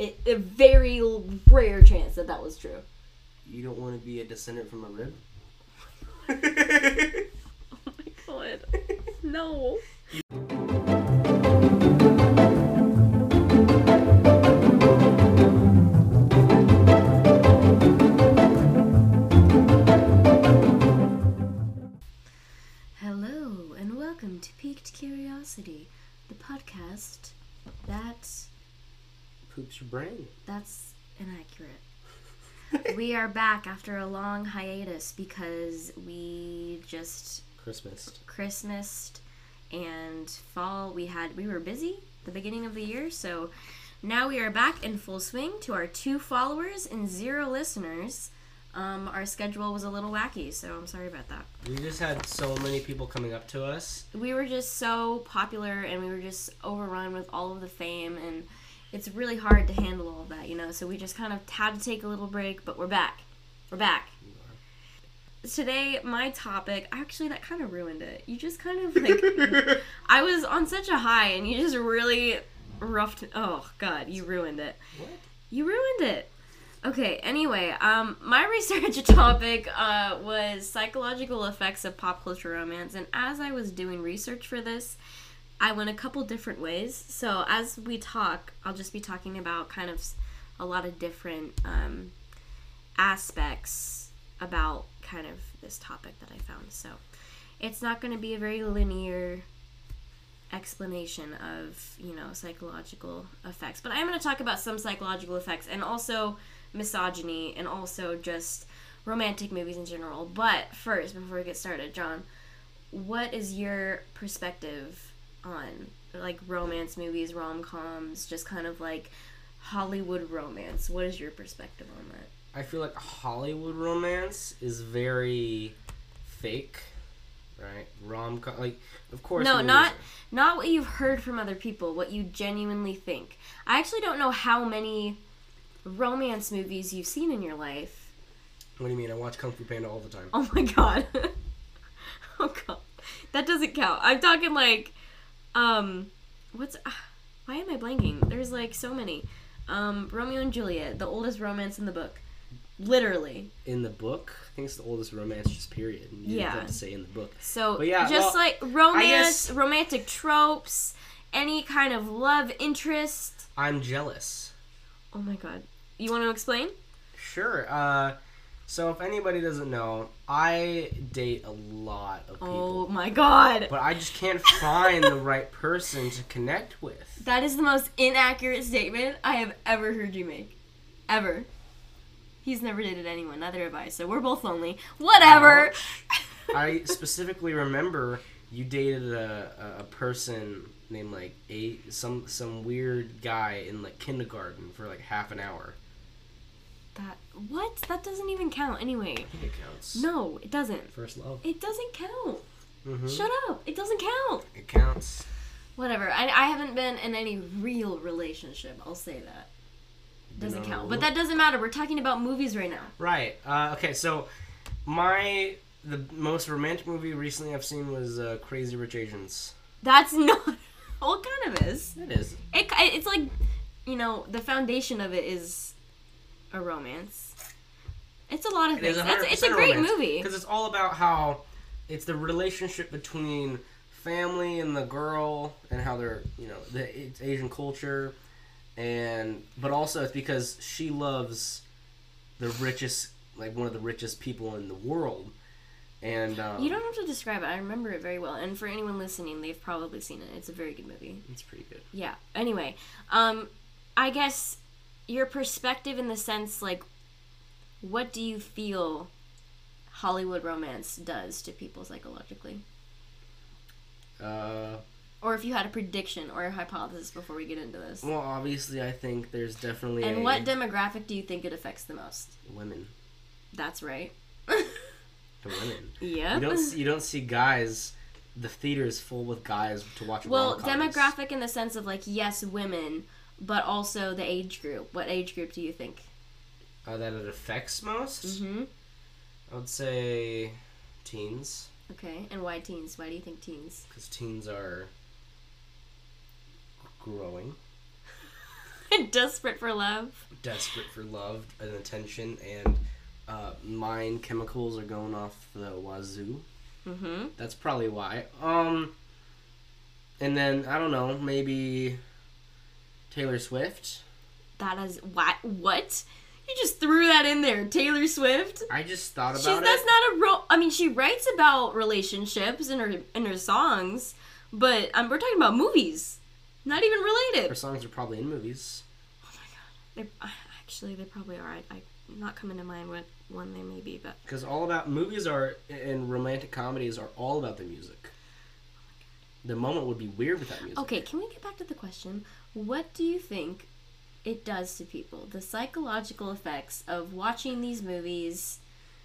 it, a very rare chance that that was true. You don't want to be a descendant from a rib? Oh my god. No. Hello, and welcome to Peaked Curiosity, the podcast that Poops your brain. that's inaccurate. we are back after a long hiatus because we just Christmas. Christmas and fall we had we were busy the beginning of the year so now we are back in full swing to our two followers and zero listeners um, our schedule was a little wacky so i'm sorry about that We just had so many people coming up to us. we were just so popular and we were just overrun with all of the fame and it's really hard to handle all of that you know? So we just kind of had to take a little break but we're back. We're back. Today my topic actually that kind of ruined it. You just kind of like i was on such a high and you just really roughed oh god you ruined it. What? you ruined it. Okay anyway um my research topic uh was psychological effects of pop culture romance. And as i was doing research for this i went a couple different ways. So as we talk i'll just be talking about kind of a lot of different um aspects about kind of this topic that i found. So it's not going to be a very linear explanation of you know psychological effects but i'm going to talk about some psychological effects and also misogyny and also just romantic movies in general. But first before we get started john what is your perspective on like romance movies rom-coms just kind of like hollywood romance what is your perspective on that I feel like Hollywood romance is very fake, right? Rom com, like of course. No, not are- not what you've heard from other people, what you genuinely think. I actually don't know how many romance movies you've seen in your life. What do you mean? I watch Kung Fu Panda all the time. Oh my god. oh god. That doesn't count. I'm talking like um what's ah, why am I blanking? There's like so many. Um Romeo and Juliet, the oldest romance in the book. Literally. In the book, I think it's the oldest romance, just period. You Yeah. have to say in the book. So But yeah, just well, like romance, guess- romantic tropes, any kind of love interest. I'm jealous. Oh my god. You want to explain? Sure. Uh, so if anybody doesn't know, I date a lot of people. Oh my god. but I just can't find the right person to connect with. That is the most inaccurate statement I have ever heard you make. Ever. He's never dated anyone, neither have I, so we're both lonely. Whatever. I specifically remember you dated a, a, a person named like eight some some weird guy in like kindergarten for like half an hour. that what? That doesn't even count anyway. I think it counts. No, it doesn't. First love. It doesn't count. hmm Shut up. It doesn't count. It counts. Whatever. I, I haven't been in any real relationship. I'll say that. Doesn't No. count. But that doesn't matter. We're talking about movies right now. Right. Uh, okay. So my the most romantic movie recently I've seen was uh, Crazy Rich Asians. That's not. What kind of is? It is. It, it's like, you know, the foundation of it is a romance. It's a lot of things. It's, it's a great romance. movie. because it's all about how it's the relationship between family and the girl and how they're you know the it's Asian culture and but also it's because she loves the richest like one of the richest people in the world and um, You don't have to describe it. I remember it very well. And for anyone listening, they've probably seen it. It's a very good movie. it's pretty good Yeah. Anyway, um, I guess your perspective in the sense, like, what do you feel Hollywood romance does to people psychologically? uh, Or if you had a prediction or a hypothesis before we get into this. well obviously I think there's definitely And a, what demographic do you think it affects the most? women That's right. the women yeah. you don't see, you don't see guys the theater is full with guys to watch Well, rom-coms. demographic in the sense of like yes, women, but also the age group. What age group do you think? Uh, that it affects most Mm-hmm. I would say teens, Okay, and why teens? Why do you think teens? because teens are growing. Desperate for love. desperate for love and attention, and uh, mind chemicals are going off the wazoo. Mm-hmm. That's probably why. Um, and then I don't know, maybe Taylor Swift. That is what? What? You just threw that in there, Taylor Swift. I just thought She's about that's not a ro- I mean, she writes about relationships in her in her songs, but um, we're talking about movies, not even related. Her songs are probably in movies. Oh my god, they actually they probably are. I, I not coming to mind what one they may be, but Because all about movies are and romantic comedies are all about the music. The moment would be weird without music. okay. Can we get back to the question? What do you think it does to people? The psychological effects of watching these movies.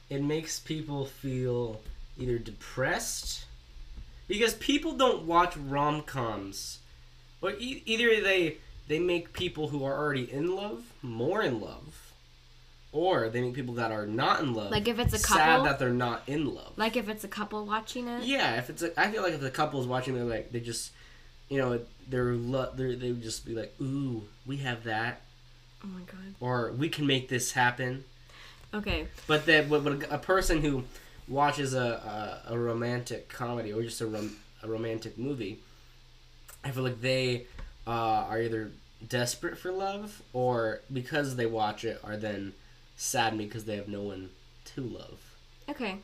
It makes people feel either depressed because people don't watch rom coms, or e- either they they make people who are already in love more in love, or they make people that are not in love Like if it's a sad couple? that they're not in love. Like if it's a couple watching it. Yeah, if it's a, I feel like if the couple's watching, they're like they just, you know, they're, lo- they're they would just be like, ooh, we have that, Oh my god. or we can make this happen. Okay. But that, but, but a person who watches a, a, a romantic comedy or just a, rom- a romantic movie, I feel like they uh, are either desperate for love or because they watch it are then sad because they have no one to love. Okay.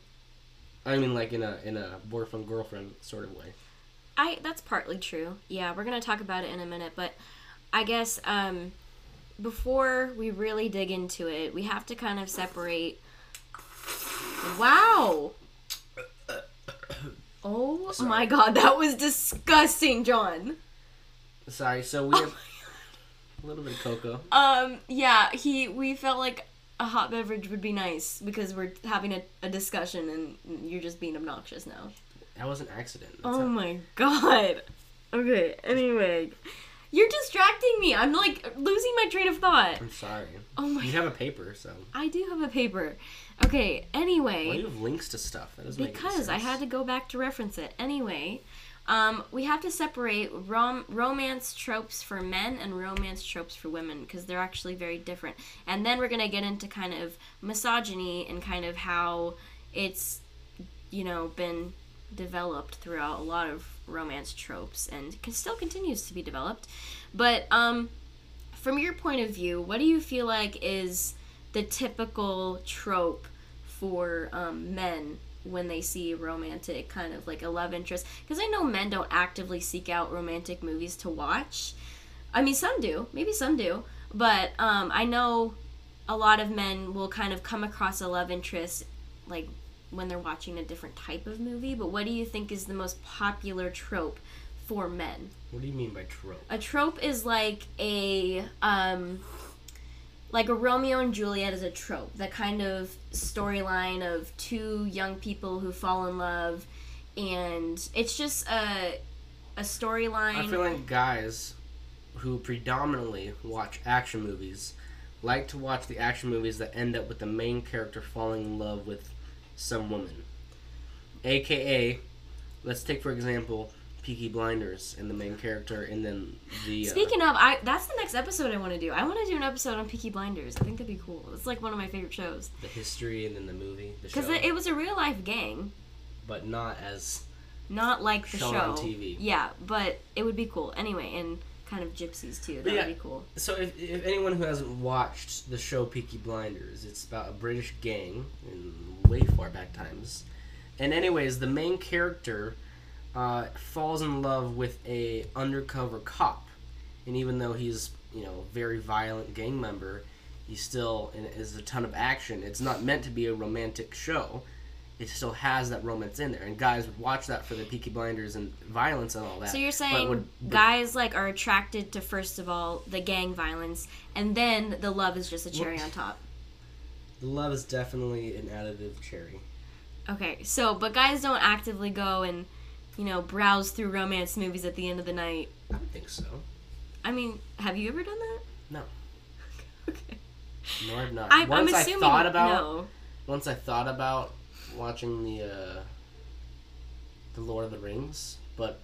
I mean, like in a in a boyfriend girlfriend sort of way. I that's partly true. Yeah, we're gonna talk about it in a minute, but I guess um, before we really dig into it, we have to kind of separate. Wow. Oh Sorry. my god, that was disgusting, John. Sorry, so we have a little bit of cocoa. Um, yeah, he we felt like a hot beverage would be nice because we're having a, a discussion and you're just being obnoxious now. That was an accident. That's Oh my god. Okay, anyway. You're distracting me. I'm like losing my train of thought. I'm sorry. Oh my You have a paper, so I do have a paper. Okay, anyway. why do you have links to stuff? That doesn't Because I had to go back to reference it. Anyway, um, we have to separate rom- romance tropes for men and romance tropes for women because they're actually very different. And then we're going to get into kind of misogyny and kind of how it's, you know, been developed throughout a lot of romance tropes and can still continues to be developed. But um, from your point of view, what do you feel like is the typical trope for um, men when they see romantic kind of like a love interest? Because I know men don't actively seek out romantic movies to watch. I mean, some do, maybe some do, but um, I know a lot of men will kind of come across a love interest like when they're watching a different type of movie. But what do you think is the most popular trope for men? What do you mean by trope? A trope is like a um like a Romeo and Juliet is a trope. the kind of storyline of two young people who fall in love and it's just a a storyline. I feel like guys who predominantly watch action movies like to watch the action movies that end up with the main character falling in love with some woman. AKA, let's take for example Peaky Blinders and the main character, and then the. Uh, Speaking of, I that's the next episode I want to do. I want to do an episode on Peaky Blinders. I think that'd be cool. It's like one of my favorite shows the history and then the movie, the show, because it, it was a real life gang, but not as not like the show. on TV. Yeah, but it would be cool anyway, and kind of gypsies too. That yeah. would be cool. So, if, if anyone who hasn't watched the show Peaky Blinders, it's about a British gang in way far back times. And anyways, the main character uh, falls in love with a undercover cop, and even though he's you know very violent gang member, he still is a ton of action. It's not meant to be a romantic show. It still has that romance in there, and guys would watch that for the Peaky Blinders and violence and all that. So you're saying would- guys like are attracted to first of all the gang violence, and then the love is just a cherry on top. The love is definitely an additive cherry. Okay, so but guys don't actively go and you know browse through romance movies at the end of the night. I would think so. I mean, have you ever done that? No. Okay. No, I've not. I, I'm once I assuming thought about no. once I thought about watching the uh, the Lord of the Rings, but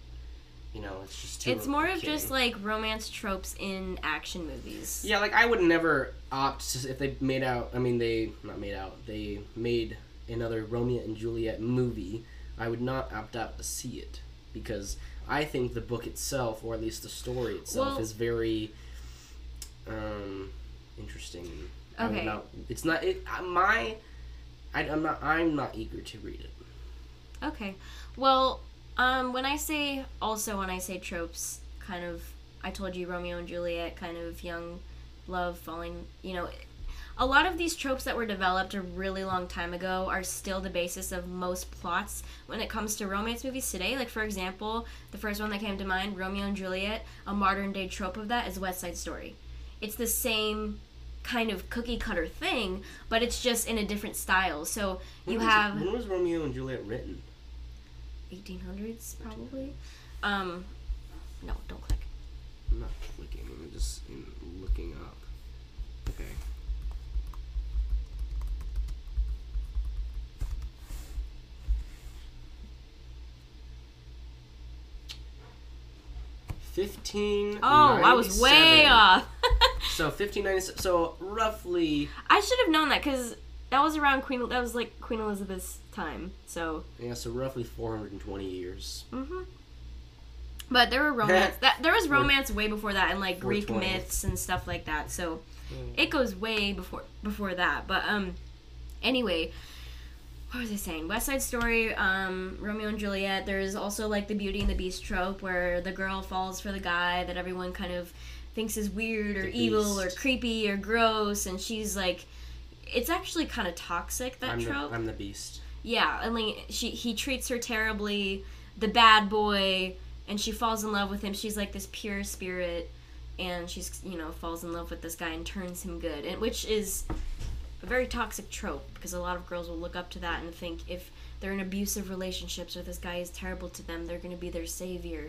you know, it's just too. It's more of just like romance tropes in action movies. Yeah, like I would never opt to, if they made out. I mean, they not made out. They made another Romeo and Juliet movie. I would not opt out to see it because I think the book itself, or at least the story itself, Well- is very um, interesting. Okay. not- it's not it. uh, My, I, I'm not. I'm not eager to read it. Okay. Well, um, when I say also when I say tropes, kind of, I told you Romeo and Juliet, kind of young love falling. You know, a lot of these tropes that were developed a really long time ago are still the basis of most plots when it comes to romance movies today. Like for example, the first one that came to mind, Romeo and Juliet. A modern day trope of that is West Side Story. It's the same kind of cookie cutter thing, but it's just in a different style. So you When was- have when was Romeo and Juliet written? 1800s probably um no don't click I'm not clicking. I'm just in looking up. Okay. Fifteen. oh i was way off So fifteen ninety. So roughly, i should have known that because that was around queen that was like queen elizabeth's time so yeah. So roughly four hundred and twenty years. hmm but there were romance that there was romance way before that and like greek myths and stuff like that so Mm. it goes way before before that but um anyway what was I saying? West Side Story, um, Romeo and Juliet. There's also like the Beauty and the Beast trope where the girl falls for the guy that everyone kind of thinks is weird or evil or creepy or gross, and she's like, it's actually kind of toxic that I'm the, trope. I'm the beast. yeah, and like she he treats her terribly, the bad boy, and she falls in love with him. She's like this pure spirit, and she's you know falls in love with this guy and turns him good, and which is a very toxic trope because a lot of girls will look up to that and think if they're in abusive relationships or this guy is terrible to them, they're going to be their savior,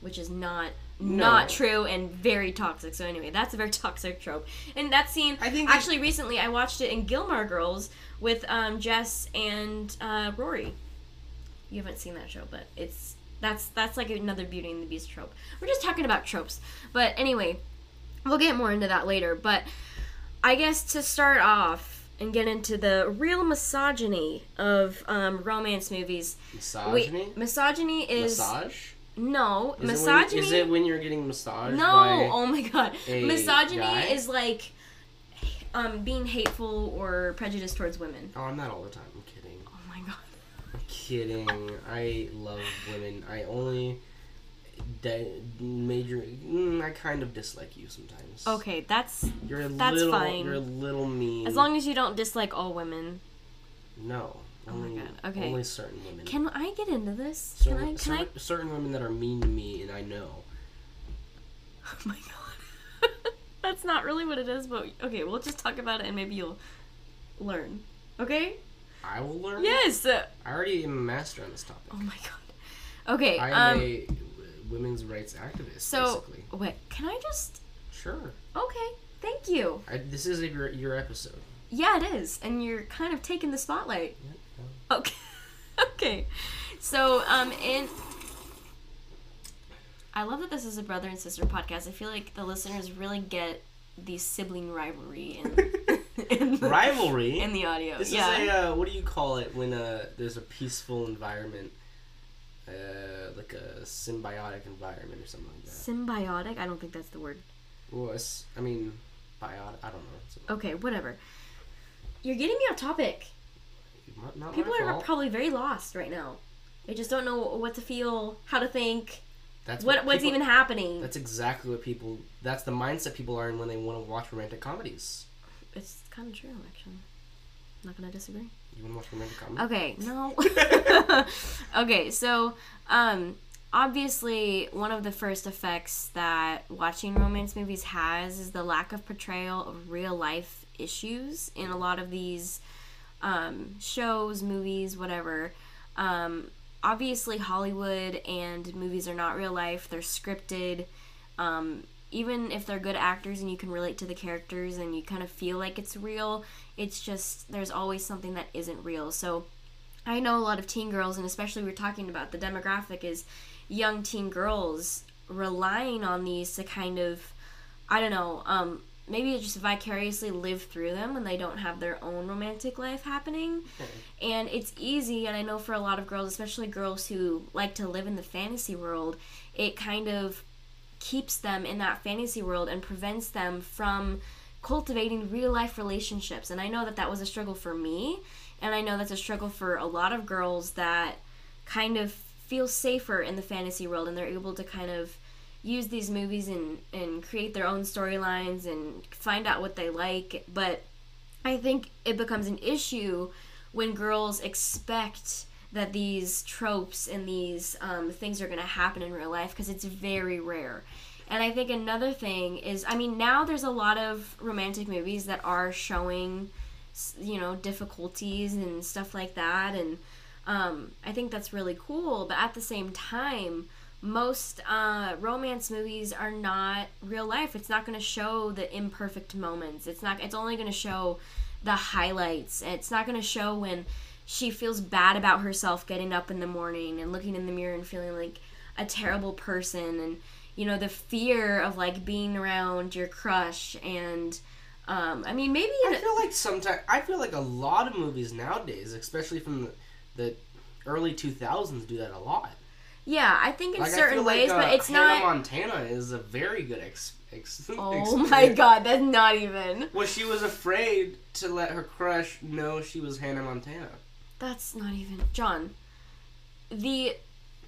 which is not not true and very toxic. So anyway, that's a very toxic trope. And that scene, I think actually recently I watched it in Gilmore Girls with um, Jess and uh, Rory. You haven't seen that show, but it's that's that's like another Beauty and the Beast trope. We're just talking about tropes, but anyway, we'll get more into that later. But I guess to start off and get into the real misogyny of um, romance movies, Misogyny. Wait, misogyny is Massage. No Is misogyny. It when, is it when you're getting massaged? no, oh my god, misogyny guy? is like um, being hateful or prejudiced towards women. Oh, I'm not all the time. I'm kidding. Oh my god. I'm kidding. I love women. I only de- major. Mm, I kind of dislike you sometimes. Okay, that's You're a that's little. fine. You're a little mean. as long as you don't dislike all women. No. Oh my God, okay. Only certain women. Can I get into this? certain, can I? Can certain, I? certain women that are mean to me, and I know. Oh my god. That's not really what it is, but okay, we'll just talk about it and maybe you'll learn. Okay? I will learn. Yes. uh, I already am a master on this topic. Oh my god. Okay. I am um. a women's rights activist. so basically. wait, can I just? sure. Okay. Thank you. I, this is a, your your episode. Yeah, it is, and you're kind of taking the spotlight. Yeah, Okay. okay. So, um, in. I love that this is a brother and sister podcast. I feel like the listeners really get the sibling rivalry in, in the, Rivalry. in the audio. This yeah. is a uh, what do you call it when uh, there's a peaceful environment, uh, like a symbiotic environment or something like that. Symbiotic? I don't think that's the word. Well, I mean, biotic. I don't know. Okay, whatever. You're getting me off topic. Not, not People are fault. probably very lost right now. They just don't know what to feel, how to think, That's what what's people- even happening. That's exactly what people. That's the mindset people are in when they want to watch romantic comedies. It's kind of true, actually. I'm not gonna disagree. You want to watch romantic comedy? Okay, no. okay, so um obviously one of the first effects that watching romance movies has is the lack of portrayal of real life issues in a lot of these um, shows, movies, whatever. Um, obviously, Hollywood and movies are not real life; they're scripted. Um, even if they're good actors and you can relate to the characters and you kind of feel like it's real, it's just there's always something that isn't real. So I know a lot of teen girls, and especially we're talking about the demographic is young teen girls relying on these to kind of I don't know, um maybe just vicariously live through them when they don't have their own romantic life happening. And it's easy, and I know for a lot of girls, especially girls who like to live in the fantasy world, it kind of keeps them in that fantasy world and prevents them from cultivating real life relationships. And I know that that was a struggle for me, and I know that's a struggle for a lot of girls that kind of feel safer in the fantasy world and they're able to kind of use these movies and, and create their own storylines and find out what they like. But I think it becomes an issue when girls expect that these tropes and these um, things are going to happen in real life because it's very rare. And I think another thing is, I mean, now there's a lot of romantic movies that are showing, you know, difficulties and stuff like that. And um, I think that's really cool. But at the same time, most uh, romance movies are not real life. It's not going to show the imperfect moments. It's not. It's only going to show the highlights. It's not going to show when she feels bad about herself getting up in the morning and looking in the mirror and feeling like a terrible person and you know the fear of like being around your crush and um, I mean maybe I feel like sometimes I feel like a lot of movies nowadays, especially from the, the early 2000s, do that a lot. Yeah, I think in Like, certain ways, like, uh, but it's Hannah not. Montana is a very good ex. ex oh experience. my god, that's not even. Well, she was afraid to let her crush know she was Hannah Montana. That's not even John. The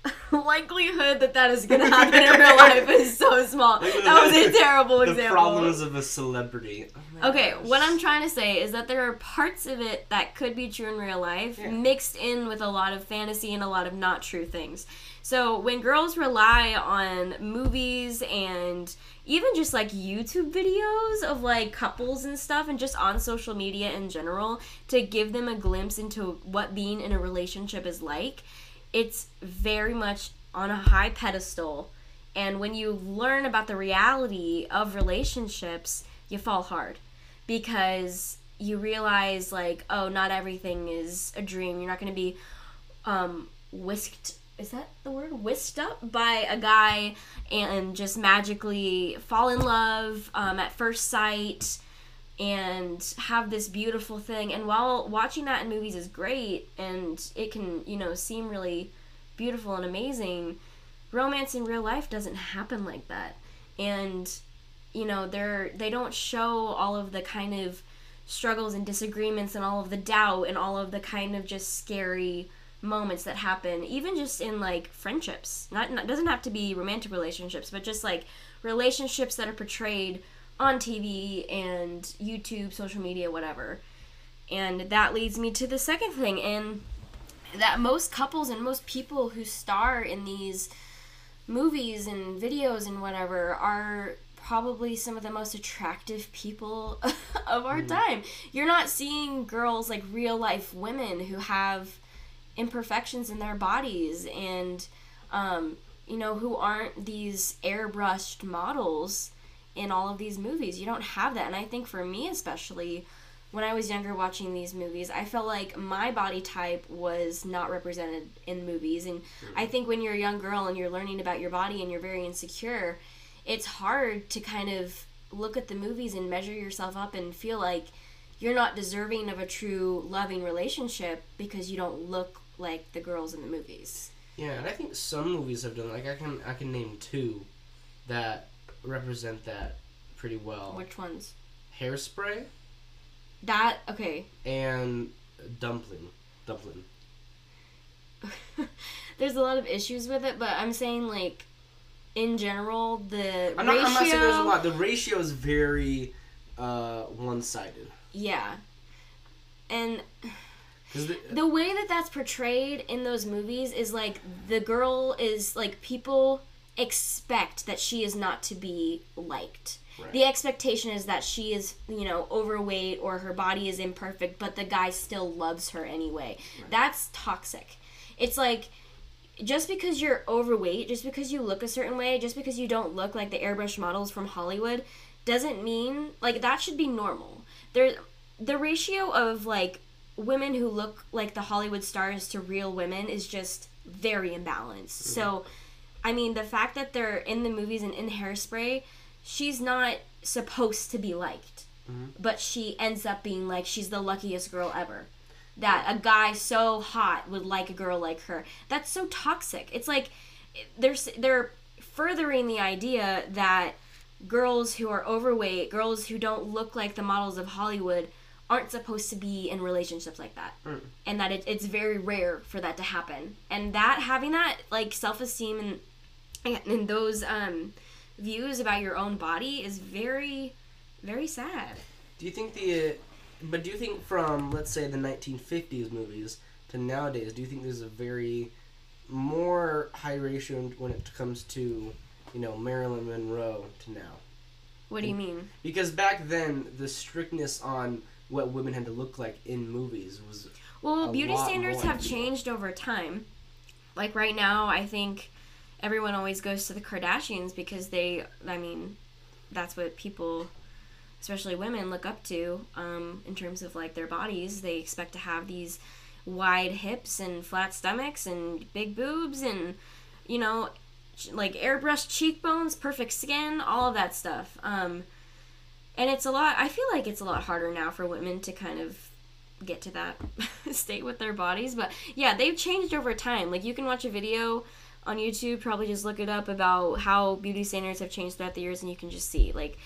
likelihood that that is gonna happen in real life is so small. That was a terrible the example. problems of a celebrity. Oh Okay, gosh. what I'm trying to say is that there are parts of it that could be true in real life, Yeah. mixed in with a lot of fantasy and a lot of not true things. So when girls rely on movies and even just like YouTube videos of like couples and stuff, and just on social media in general to give them a glimpse into what being in a relationship is like, it's very much on a high pedestal. And when you learn about the reality of relationships, you fall hard because you realize like oh not everything is a dream you're not going to be um whisked is that the word? Whisked up by a guy and just magically fall in love um, at first sight and have this beautiful thing. And while watching that in movies is great and it can you know seem really beautiful and amazing romance in real life doesn't happen like that. And you know they're they don't show all of the kind of struggles and disagreements and all of the doubt and all of the kind of just scary moments that happen even just in like friendships. Not, not doesn't have to be romantic relationships but just like relationships that are portrayed on TV and YouTube social media whatever. And that leads me to the second thing and that most couples and most people who star in these movies and videos and whatever are probably some of the most attractive people of our mm. time. You're not seeing girls like real life women who have imperfections in their bodies and um, you know who aren't these airbrushed models in all of these movies. You don't have that and I think for me especially when I was younger watching these movies, I felt like my body type was not represented in movies. And I think when you're a young girl and you're learning about your body and you're very insecure, it's hard to kind of look at the movies and measure yourself up and feel like you're not deserving of a true loving relationship because you don't look like the girls in the movies. Yeah, and I think some movies have done like I can I can name two that represent that pretty well. Which ones? Hairspray That okay. and Dumpling. Dumpling. There's a lot of issues with it, but I'm saying like in general the I'm not, ratio I'm not saying there's a lot. The ratio is very uh, one-sided. Yeah. And the, the way that that's portrayed in those movies is like the girl is like people expect that she is not to be liked. Right. The expectation is that she is, you know, overweight or her body is imperfect, but the guy still loves her anyway. That's toxic. It's like just because you're overweight, just because you look a certain way, just because you don't look like the airbrush models from Hollywood, doesn't mean like that should be normal. There, the ratio of like women who look like the Hollywood stars to real women is just very imbalanced. Mm-hmm. So I mean, the fact that they're in the movies and in Hairspray, she's not supposed to be liked, mm-hmm. but she ends up being like she's the luckiest girl ever. That a guy so hot would like a girl like her. That's so toxic. It's like they're they're furthering the idea that girls who are overweight, girls who don't look like the models of Hollywood, aren't supposed to be in relationships like that, and that it, it's very rare for that to happen. And that having that like self esteem and and, those um, views about your own body is very very sad. Do you think the, but do you think from let's say the 1950s movies to nowadays, do you think there's a very more high ratio when it comes to, you know, Marilyn Monroe to now? What do you mean? Because back then, the strictness on what women had to look like in movies was Well, beauty standards have changed over time. Like right now, I think everyone always goes to the Kardashians because they, I mean, that's what people, especially women, look up to um, in terms of like their bodies. They expect to have these wide hips and flat stomachs and big boobs and, you know, like airbrushed cheekbones, perfect skin, all of that stuff. Um, and it's a lot, I feel like it's a lot harder now for women to kind of get to that state with their bodies. But yeah, they've changed over time. Like you can watch a video on YouTube, probably just look it up about how beauty standards have changed throughout the years, and you can just see like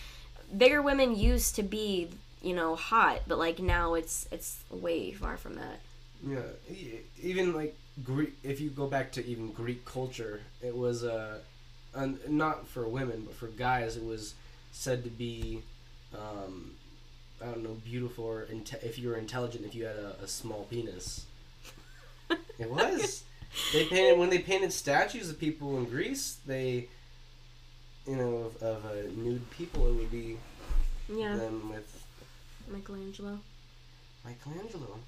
bigger women used to be, you know, hot, but like now it's it's way far from that. Yeah, even like Greek. If you go back to even Greek culture, it was uh, un- not for women, but for guys, it was said to be, um, I don't know, beautiful or inte- if you were intelligent, if you had a, a small penis. it was. They painted when they painted statues of people in Greece. They, you know, of, of uh, nude people, it would be Yeah, them with Michelangelo. Michelangelo.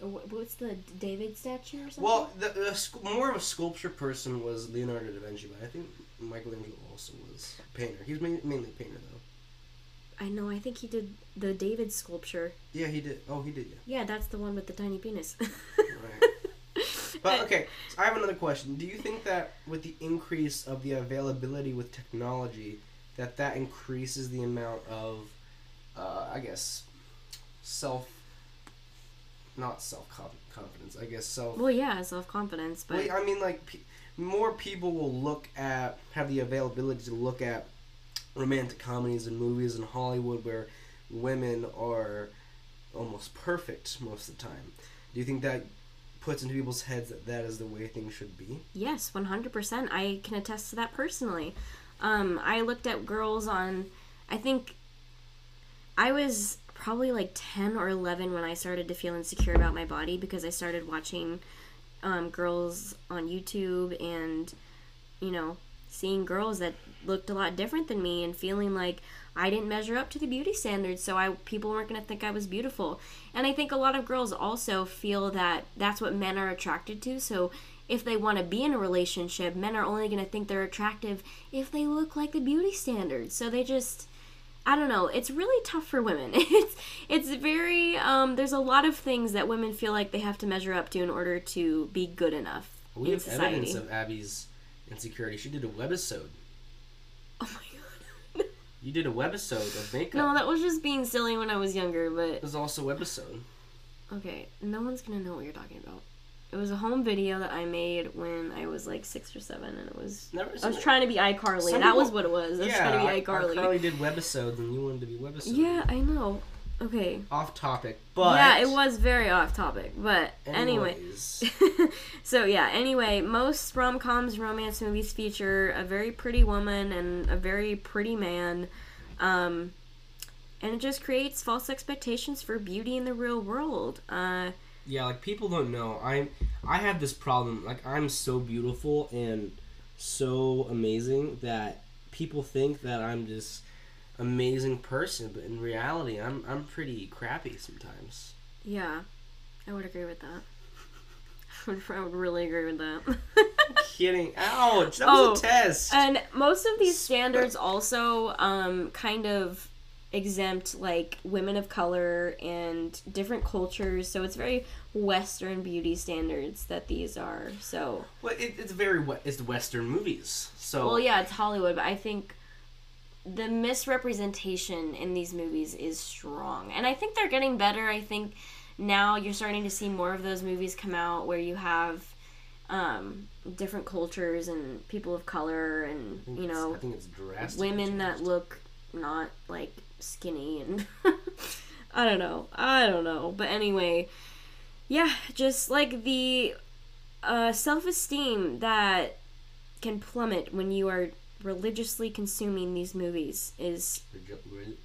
What's the David statue or something? Well, the, the sc- more of a sculpture person was Leonardo da Vinci, but I think Michelangelo also was a painter. He was main, mainly a painter, though. I know. I think he did the David sculpture. Yeah, he did. Oh, he did. Yeah. Yeah, that's the one with the tiny penis. Right. But okay, so I have another question. Do you think that with the increase of the availability with technology, that that increases the amount of, uh, I guess, self, not self confidence. I guess self. Well, yeah, self confidence, but Well, I mean, like, pe- more people will look at, have the availability to look at romantic comedies and movies in Hollywood where women are almost perfect most of the time. Do you think that puts into people's heads that that is the way things should be? yes, one hundred percent. I can attest to that personally. Um, I looked at girls on, I think, I was probably like ten or eleven when I started to feel insecure about my body because I started watching um, girls on YouTube and, you know, seeing girls that looked a lot different than me and feeling like I didn't measure up to the beauty standards, so I people weren't gonna think I was beautiful. And I think a lot of girls also feel that that's what men are attracted to. So if they want to be in a relationship, men are only gonna think they're attractive if they look like the beauty standards. So they just I don't know. It's really tough for women. It's it's very um, there's a lot of things that women feel like they have to measure up to in order to be good enough We have society. evidence of Abby's insecurity. She did a webisode. You did a webisode of makeup. no, that was just being silly when I was younger, but it was also a webisode. Okay, no one's gonna know what you're talking about. It was a home video that I made when I was like six or seven, and it was. Never I was trying to be iCarly. That was what it was. I was yeah, trying to be iCarly. I- iCarly. Carly did webisodes and you wanted to be webisode. Yeah, I know. Okay. Off topic, but yeah, it was very off topic, but anyway. So yeah, anyway, most rom coms, romance movies feature a very pretty woman and a very pretty man. Um, and it just creates false expectations for beauty in the real world. Uh, Yeah, like people don't know. I'm I have this problem. Like I'm so beautiful and so amazing that people think that I'm this amazing person, but in reality, I'm I'm pretty crappy sometimes. yeah, I would agree with that. I would, really agree with that. Kidding. Ouch. That Oh, was a test. And most of these standards also um, kind of exempt like women of color and different cultures. So it's very Western beauty standards that these are. So Well, it, it's very it's Western movies. So well, yeah, it's Hollywood, but I think the misrepresentation in these movies is strong, and I think they're getting better. I think now you're starting to see more of those movies come out where you have um, different cultures and people of color and you know I think it's drastic. women that look not like skinny and I don't know. I don't know. But anyway, yeah, just like the uh, self-esteem that can plummet when you are religiously consuming these movies is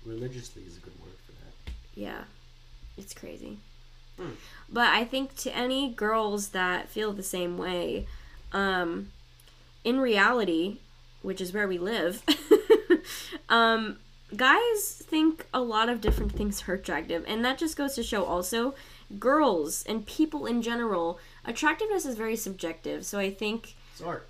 religiously is a good word for that. yeah, it's crazy. Hmm. But I think to any girls that feel the same way, um, in reality, which is where we live, um, guys think a lot of different things are attractive, and that just goes to show also girls and people in general, attractiveness is very subjective. So I think, It's art.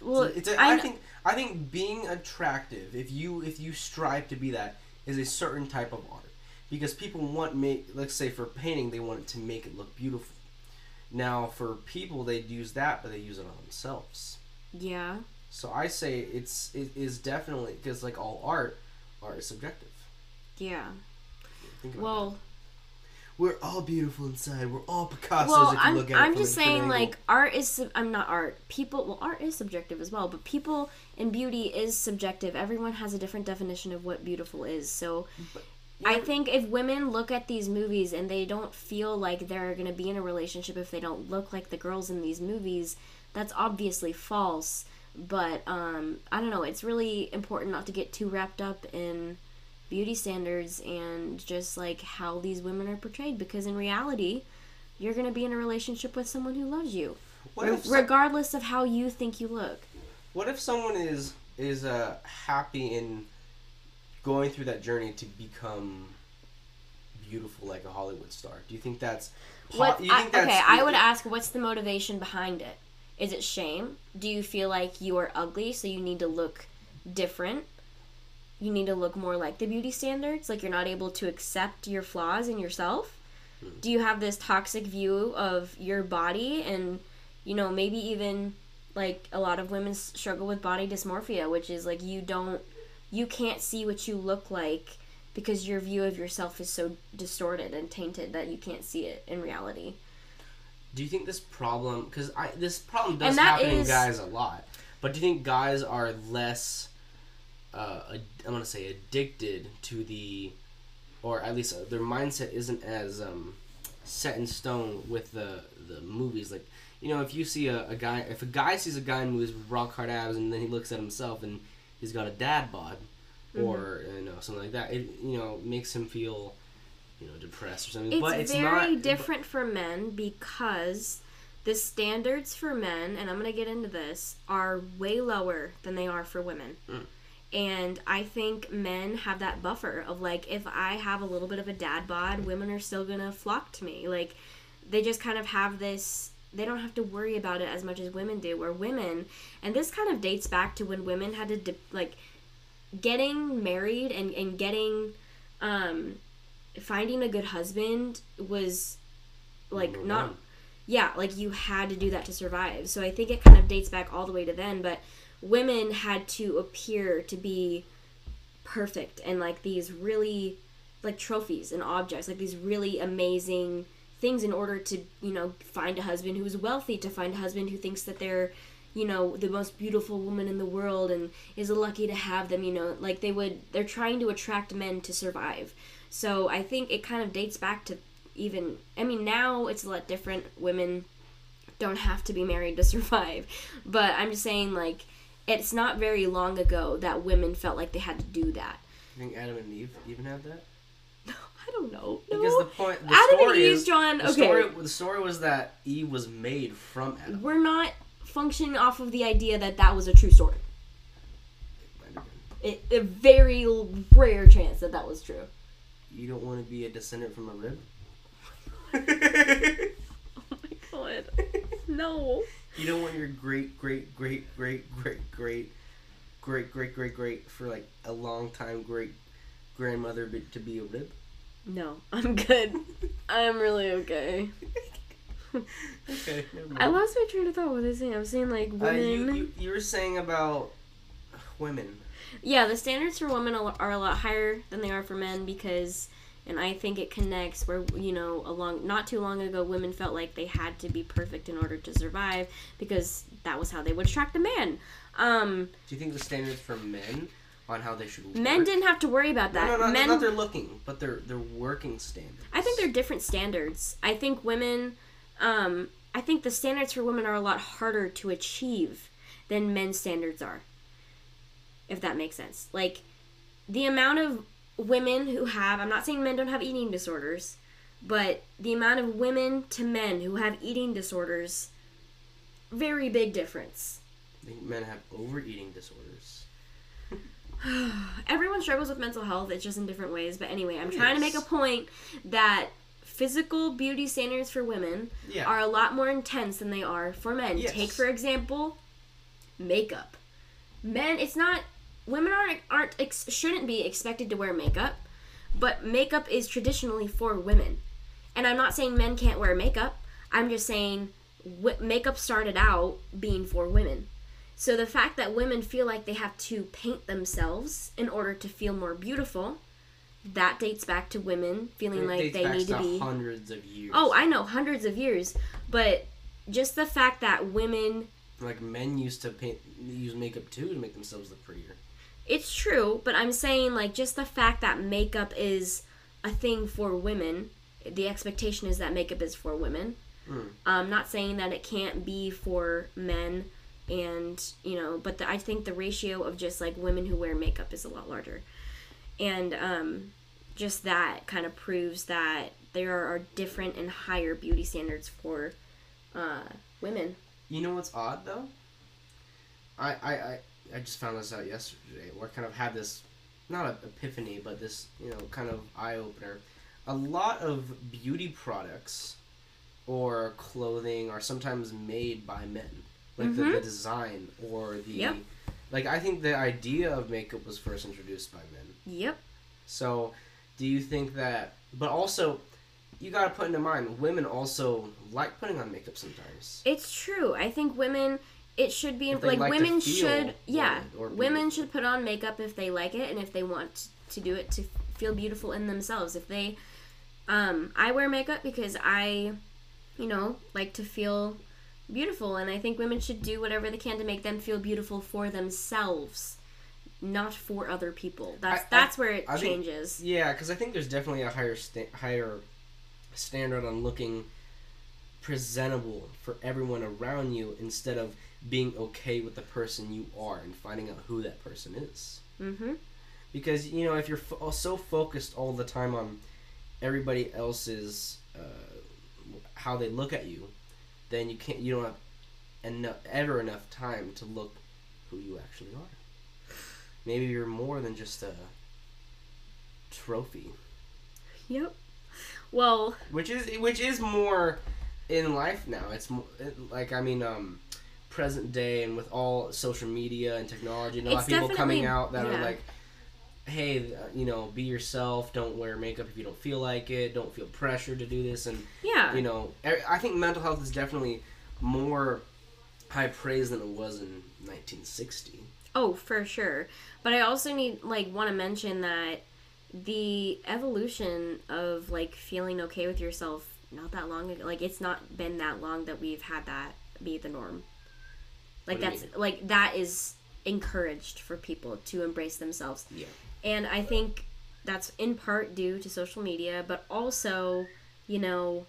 well, it's a, I I think I think being attractive, if you if you strive to be that, is a certain type of art. Because people want make let's say for painting they want it to make it look beautiful. Now for people they'd use that but they use it on themselves. yeah, So I say it's it is definitely because like all art, art is subjective. yeah. Think about Well. that. we're all beautiful inside. We're all Picassos well, if you I'm, look at it I'm just saying, like, art is, sub- I'm not art. People, well, art is subjective as well, but people and beauty is subjective. Everyone has a different definition of what beautiful is. So, I think if women look at these movies and they don't feel like they're going to be in a relationship if they don't look like the girls in these movies, that's obviously false. But, um, I don't know, it's really important not to get too wrapped up in beauty standards and just like how these women are portrayed because in reality you're going to be in a relationship with someone who loves you what re- if so- regardless of how you think you look What if someone is is uh, happy in going through that journey to become beautiful like a Hollywood star? Do you think that's po- what you I, that's okay i would ask what's the motivation behind it? Is it shame? Do you feel like you are ugly so you need to look different? You need to look more like the beauty standards? Like you're not able to accept your flaws in yourself? Hmm. Do you have this toxic view of your body? And you know maybe even like a lot of women struggle with body dysmorphia which is like you don't you can't see what you look like because your view of yourself is so distorted and tainted that you can't see it in reality Do you think this problem because I this problem does happen in guys a lot, but do you think guys are less uh, ad- I'm gonna say addicted to the, or at least uh, their mindset isn't as um, set in stone with the the movies. Like you know, if you see a, a guy, if a guy sees a guy in movies with rock hard abs, and then he looks at himself and he's got a dad bod, Mm-hmm. or you know something like that, it you know makes him feel. You know, depressed or something, it's, but it's very not different for men because the standards for men and i'm going to get into this are way lower than they are for women Mm. and i think men have that buffer of like if i have a little bit of a dad bod women are still going to flock to me like they just kind of have this they don't have to worry about it as much as women do where women and this kind of dates back to when women had to de- like getting married and, and getting um finding a good husband was like Number not one. yeah like you had to do that to survive so i think it kind of dates back all the way to then but women had to appear to be perfect and like these really like trophies and objects like these really amazing things in order to you know find a husband who's wealthy to find a husband who thinks that they're you know the most beautiful woman in the world and is lucky to have them you know like they would they're trying to attract men to survive. So i think it kind of dates back to even i mean now it's a lot different. Women don't have to be married to survive. But i'm just saying like it's not very long ago that women felt like they had to do that. You think Adam and Eve even had that? I don't know no. Because the point, the Adam and story Eve, is, John, the okay. story, the story was that Eve was made from Adam. we're not functioning off of the idea that that was a true story it, a very rare chance that that was true You don't want to be a descendant from a rib. oh my god no You don't want your great, great, great, great, great, great, great, great, great, great for like a long time, great, grandmother to be a rib? No, I'm good. I'm really okay. Okay. I lost my train of thought. What was I saying? I was saying like Uh, women. you, you, you were saying about women. Yeah, the standards for women are are a lot higher than they are for men because, and I think it connects where you know, along not too long ago, women felt like they had to be perfect in order to survive because that was how they would attract a man. Um, Do you think the standards for men on how they should look. men didn't have to worry about that. No, no, no, men, not their looking, but their their working standards. I think they're different standards. I think women, um, I think the standards for women are a lot harder to achieve than men's standards are. If that makes sense. Like, the amount of women who have, I'm not saying men don't have eating disorders, but the amount of women to men who have eating disorders, very big difference. I think men have overeating disorders. everyone struggles with mental health it's just in different ways but anyway i'm trying to make a point that physical beauty standards for women Yeah. are a lot more intense than they are for men. Yes. take for example makeup. Men it's not women aren't aren't ex, shouldn't be expected to wear makeup but makeup is traditionally for women. And i'm not saying men can't wear makeup i'm just saying w- makeup started out being for women so the fact that women feel like they have to paint themselves in order to feel more beautiful, that dates back to women feeling It like they need to be. hundreds of years. Oh, I know, hundreds of years. But just the fact that women, like men used to paint, use makeup too to make themselves look prettier. it's true, but I'm saying like just the fact that makeup is a thing for women, the expectation is that makeup is for women. Mm. I'm not saying that it can't be for men and you know but the, i think the ratio of just like women who wear makeup is a lot larger and um, just that kind of proves that there are different and higher beauty standards for uh, women You know what's odd though? I, I, I, I just found this out yesterday. Where I kind of had this, not an epiphany, but this you know kind of eye opener. A lot of beauty products or clothing are sometimes made by men, like the, the Mhm. design or the. Yep. Like I think the idea of makeup was first introduced by men. yep So, do you think that? But also, you got to put into mind, women also like putting on makeup sometimes. it's true i think women it should be like, like women should yeah women women should put on makeup if they like it and if they want to do it to feel beautiful in themselves if they um i wear makeup because i you know like to feel beautiful and i think women should do whatever they can to make them feel beautiful for themselves not for other people. That's I- I- that's where it I think- changes. Yeah, because I think there's definitely a higher sta- higher standard on looking presentable for everyone around you instead of being okay with the person you are and finding out who that person is. mm-hmm. Because you know, if you're fo- so focused all the time on everybody else's uh, how they look at you, then you can't. You don't have enough ever enough time to look who you actually are. Maybe you're more than just a trophy, yep well which is which is more in life now. It's more, like I mean, um, present day and with all social media and technology, and a lot of people coming out that yeah. are like, "Hey, uh, you know, be yourself. Don't wear makeup if you don't feel like it. Don't feel pressure to do this." And yeah you know, I think mental health is definitely more high praise than it was in 1960. Oh, for sure. But I also need like want to mention that the evolution of like feeling okay with yourself not that long ago like it's not been that long that we've had that be the norm. Like What do you that's mean? like that is encouraged for people to embrace themselves. Yeah. And I think that's in part due to social media, but also, you know,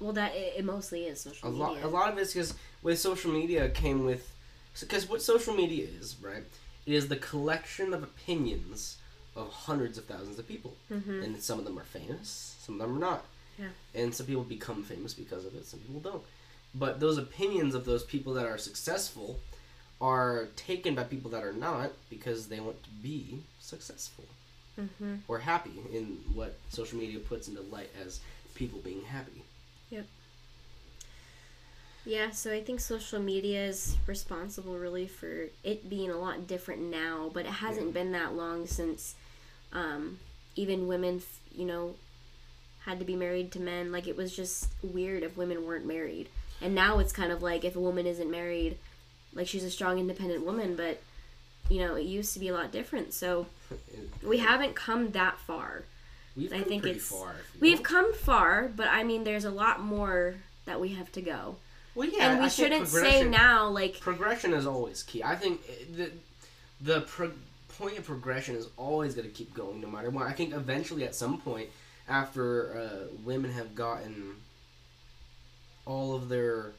well that it, it mostly is social A media. lot, a lot of it's because with social media came with, because what social media is, right? It is the collection of opinions of hundreds of thousands of people, Mhm. and some of them are famous, some of them are not. Yeah. And some people become famous because of it, some people don't. But those opinions of those people that are successful are taken by people that are not because they want to be successful Mhm. or happy in what social media puts into light as people being happy. Yep. Yeah, so I think social media is responsible really for it being a lot different now, but it hasn't Yeah. been that long since um, even women, you know, had to be married to men. Like it was just weird if women weren't married. And now it's kind of like if a woman isn't married, like she's a strong, independent woman. But you know, it used to be a lot different. So we haven't come that far. We've I come think pretty it's- far. We've come far, but I mean, there's a lot more that we have to go. well, yeah, and we I shouldn't say now, like, progression is always key. I think uh, the the pro- point of progression is always going to keep going no matter what. I think eventually at some point after uh, women have gotten all of their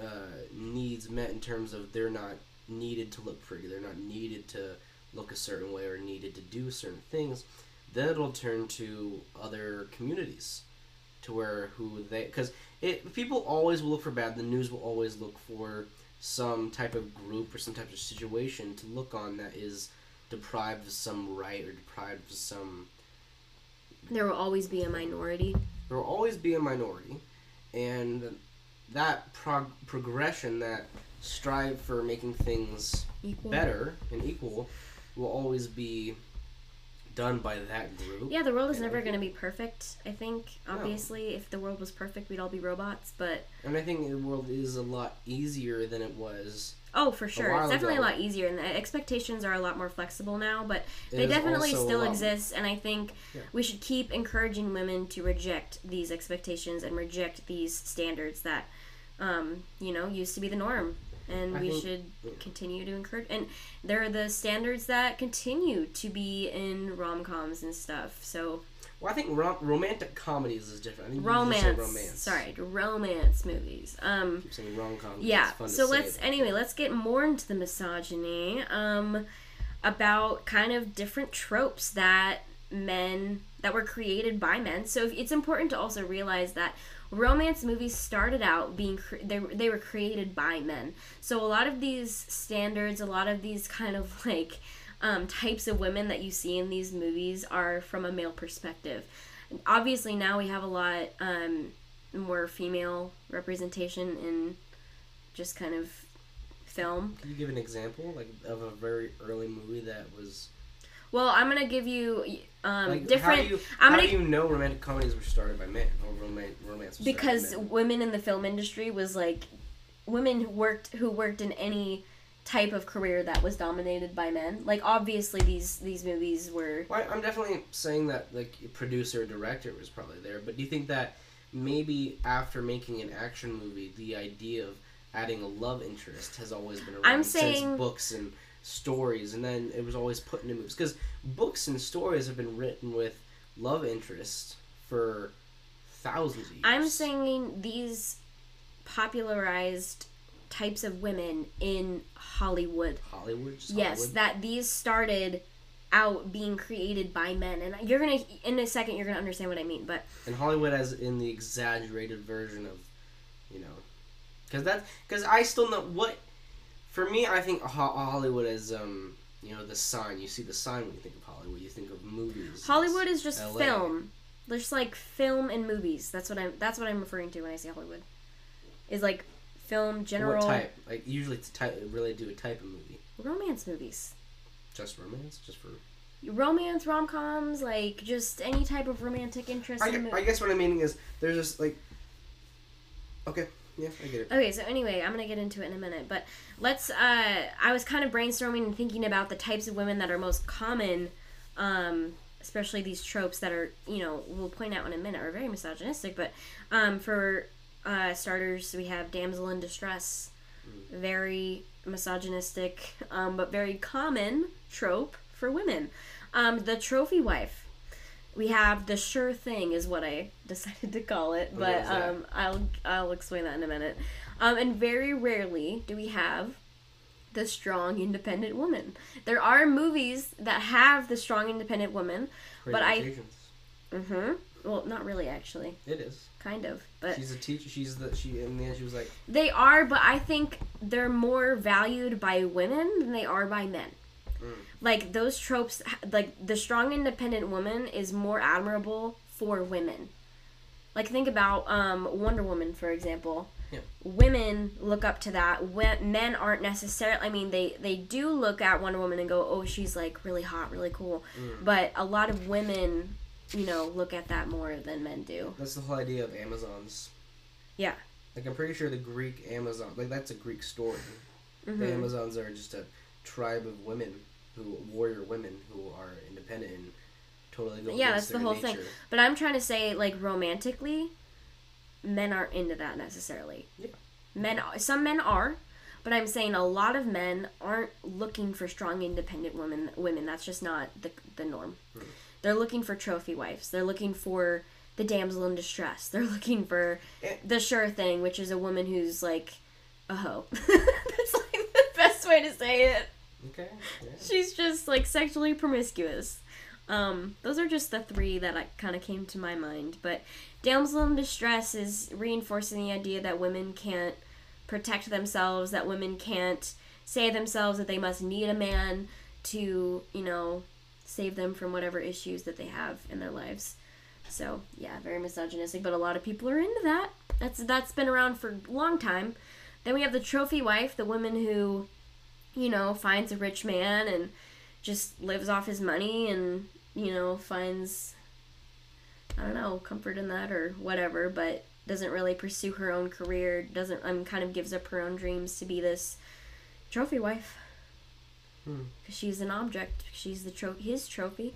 uh, needs met in terms of they're not needed to look pretty, they're not needed to look a certain way or needed to do certain things, then it'll turn to other communities to where who they because it people always will look for bad. The news will always look for some type of group or some type of situation to look on that is deprived of some right or deprived of some. there will always be a minority. There will always be a minority, and that prog- progression, that strive for making things Equal. better and equal, will always be done by that group. Yeah, the world is never going to be perfect. I think obviously, if the world was perfect, we'd all be robots. But And I think the world is a lot easier than it was. oh, for sure, it's definitely ago. a lot easier, and the expectations are a lot more flexible now. But It they definitely still exist, and I think Yeah. we should keep encouraging women to reject these expectations and reject these standards that, um, you know, used to be the norm. And I we think- should continue to encourage. And there are the standards that continue to be in rom coms and stuff. So Well, I think rom- romantic comedies is different. I think romance, romance. sorry, romance movies. Um, keep saying rom com. yeah. So let's anyway, let's get more into the misogyny. Um, about kind of different tropes that men that were created by men. So it's important to also realize that romance movies started out being cre- they, they were created by men. So a lot of these standards, a lot of these kind of like um, types of women that you see in these movies are from a male perspective. Obviously now we have a lot um, more female representation in just kind of film. Can you give an example, like of a very early movie that was Well, I'm gonna give you um, like different. How do you, I'm how gonna do you know romantic comedies were started by men or roman- romance? By because men? women in the film industry was like women who worked who worked in any type of career that was dominated by men. Like obviously these these movies were Well, I'm definitely saying that like producer director was probably there, but do you think that maybe after making an action movie, the idea of adding a love interest has always been around I'm since books and stories, and then it was always put into movies because books and stories have been written with love interest for thousands of years. I'm saying these popularized types of women in Hollywood. Hollywood. Yes, Hollywood. that these started out being created by men and you're to in a second you're to understand what I mean, but and Hollywood as in the exaggerated version of, you know, because that because I still know what. For me, I think Hollywood is um you know the sign. You see the sign when you think of Hollywood. You think of movies. Hollywood is just LA. film. There's like film and movies. That's what I'm. That's what I'm referring to when I say Hollywood. Is like film, general What type? Like usually it's type really do a type of movie. romance movies, Just romance, just for. romance rom coms, like just any type of romantic interest. I, in. I guess what I'm meaning is there's just like. Okay. Yeah, I get it. Okay, so anyway, I'm gonna get into it in a minute, but let's. Uh, I was kind of brainstorming and thinking about the types of women that are most common, um, especially these tropes that are, you know, we'll point out in a minute, are very misogynistic. But um, for uh, starters, we have damsel in distress, very misogynistic, um, but very common trope for women. Um, the trophy wife. We have the sure thing is what I decided to call it, but um, I'll I'll explain that in a minute. Um, and very rarely do we have the strong independent woman. There are movies that have the strong independent woman. but I-. Mm-hmm. Well, not really actually, It is. kind of, but She's a teacher. She's the she. In the end, she was like, they are. But I think they're more valued by women than they are by men. Mm. Like those tropes, like the strong independent woman is more admirable for women. Like think about um, Wonder Woman for example. Yeah. women look up to that. When men aren't necessarily. I mean, they they do look at Wonder Woman and go, "Oh, she's like really hot, really cool," Mm. but a lot of women, you know, look at that more than men do. That's the whole idea of Amazons. Yeah. Like I'm pretty sure the Greek Amazon, like that's a Greek story. The Mhm. Amazons are just a tribe of women who warrior women who are independent and totally go Yeah, that's the whole thing. But I'm trying to say, like, romantically, men aren't into that necessarily. Yeah. Men, some men are, but I'm saying a lot of men aren't looking for strong, independent women. Women, that's just not the the norm. Hmm. They're looking for trophy wives. They're looking for the damsel in distress. They're looking for Eh. the sure thing, which is a woman who's like a hoe. that's like the best way to say it. Okay. Yeah. She's just like sexually promiscuous. Um, those are just the three that I kind of came to my mind. But damsel in distress is reinforcing the idea that women can't protect themselves, that women can't say themselves that they must need a man to, you know, save them from whatever issues that they have in their lives. So yeah, very misogynistic, but a lot of people are into that. That's that's been around for a long time. Then we have the trophy wife, the woman who, you know, finds a rich man and just lives off his money and you know finds I don't know comfort in that or whatever, but doesn't really pursue her own career. Doesn't um kind of gives up her own dreams to be this trophy wife. Hmm. Cause she's an object. She's the tro- his trophy.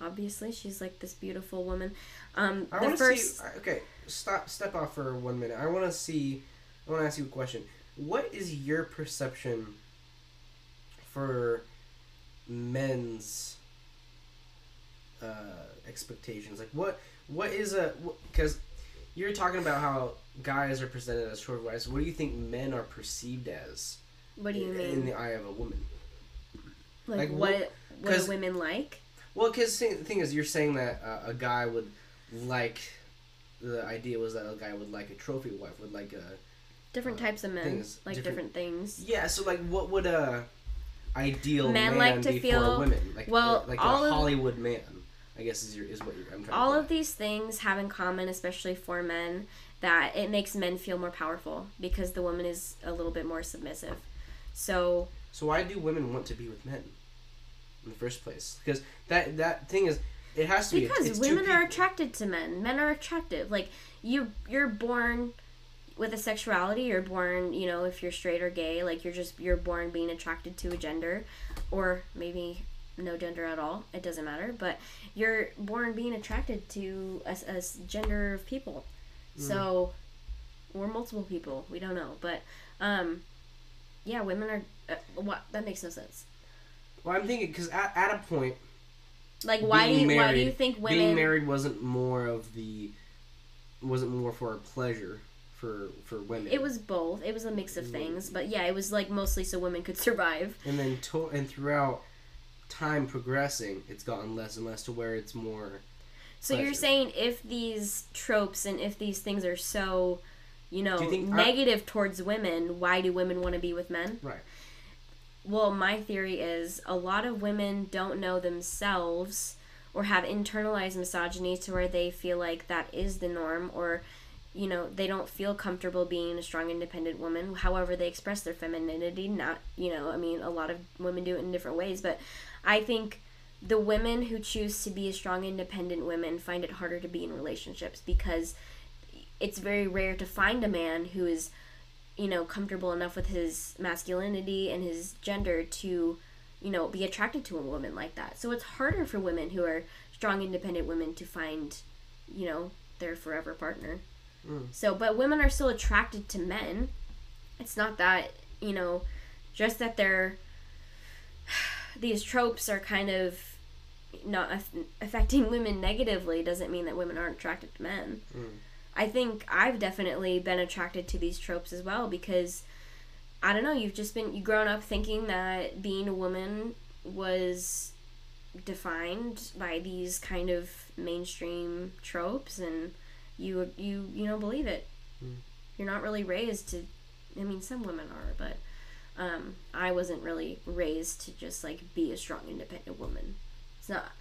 Obviously, she's like this beautiful woman. Um, I the first. see. Okay, stop. Step off for one minute. I want to see. I want to ask you a question. What is your perception for men's uh, expectations? Like, what what is a because you're talking about how guys are presented as trophy wives. What do you think men are perceived as? what do you in, mean? in the eye of a woman? like, like, what? what- What women like? Well, because the thing is, you're saying that uh, a guy would like. The idea was that a guy would like a trophy wife, would like a Different uh, types of men things, like different- different, things. Yeah, so like, what would a ideal Men man like to be feel- a woman? Like, well, like all a of- Hollywood man, I guess is your is what you're. I'm trying. all of these things have in common, especially for men, that it makes men feel more powerful because the woman is a little bit more submissive. So So why do women want to be with men in the first place? Because that that thing is, it has to be because it's two women are attracted to men, men are attractive. Like you, you're born with a sexuality. You're born, you know, if you're straight or gay, like you're just you're born being attracted to a gender, or maybe no gender at all. It doesn't matter. But you're born being attracted to a, a gender of people. So, or multiple people. We don't know, but um, yeah, women are. Uh, what that makes no sense. Well, I'm thinking because at, at a point, Like, why do you being why do you married- think women? being married wasn't more of the wasn't more for pleasure for for women. It was both. It was a mix of mm-hmm. things, but yeah, it was like mostly so women could survive. and then to, and throughout time progressing, it's gotten less and less to where it's more. So you're saying if these tropes and if these things are so, you know, you negative towards women, why do women want to be with men? Right. Well, my theory is a lot of women don't know themselves or have internalized misogyny to where they feel like that is the norm or you know they don't feel comfortable being a strong independent woman. However they express their femininity not you know i mean a lot of women do it in different ways but i think the women who choose to be a strong independent women find it harder to be in relationships because it's very rare to find a man who is you know comfortable enough with his masculinity and his gender to you know be attracted to a woman like that. So it's harder for women who are strong independent women to find you know their forever partner Mm. so but women are still attracted to men it's not that you know just that they're these tropes are kind of not aff- affecting women negatively doesn't mean that women aren't attracted to men Mm. I think I've definitely been attracted to these tropes as well because I don't know, you've just been you grown up thinking that being a woman was defined by these kind of mainstream tropes and you you you know believe it. Mm. You're not really raised to I mean some women are, but um, I wasn't really raised to just like be a strong independent woman. It's not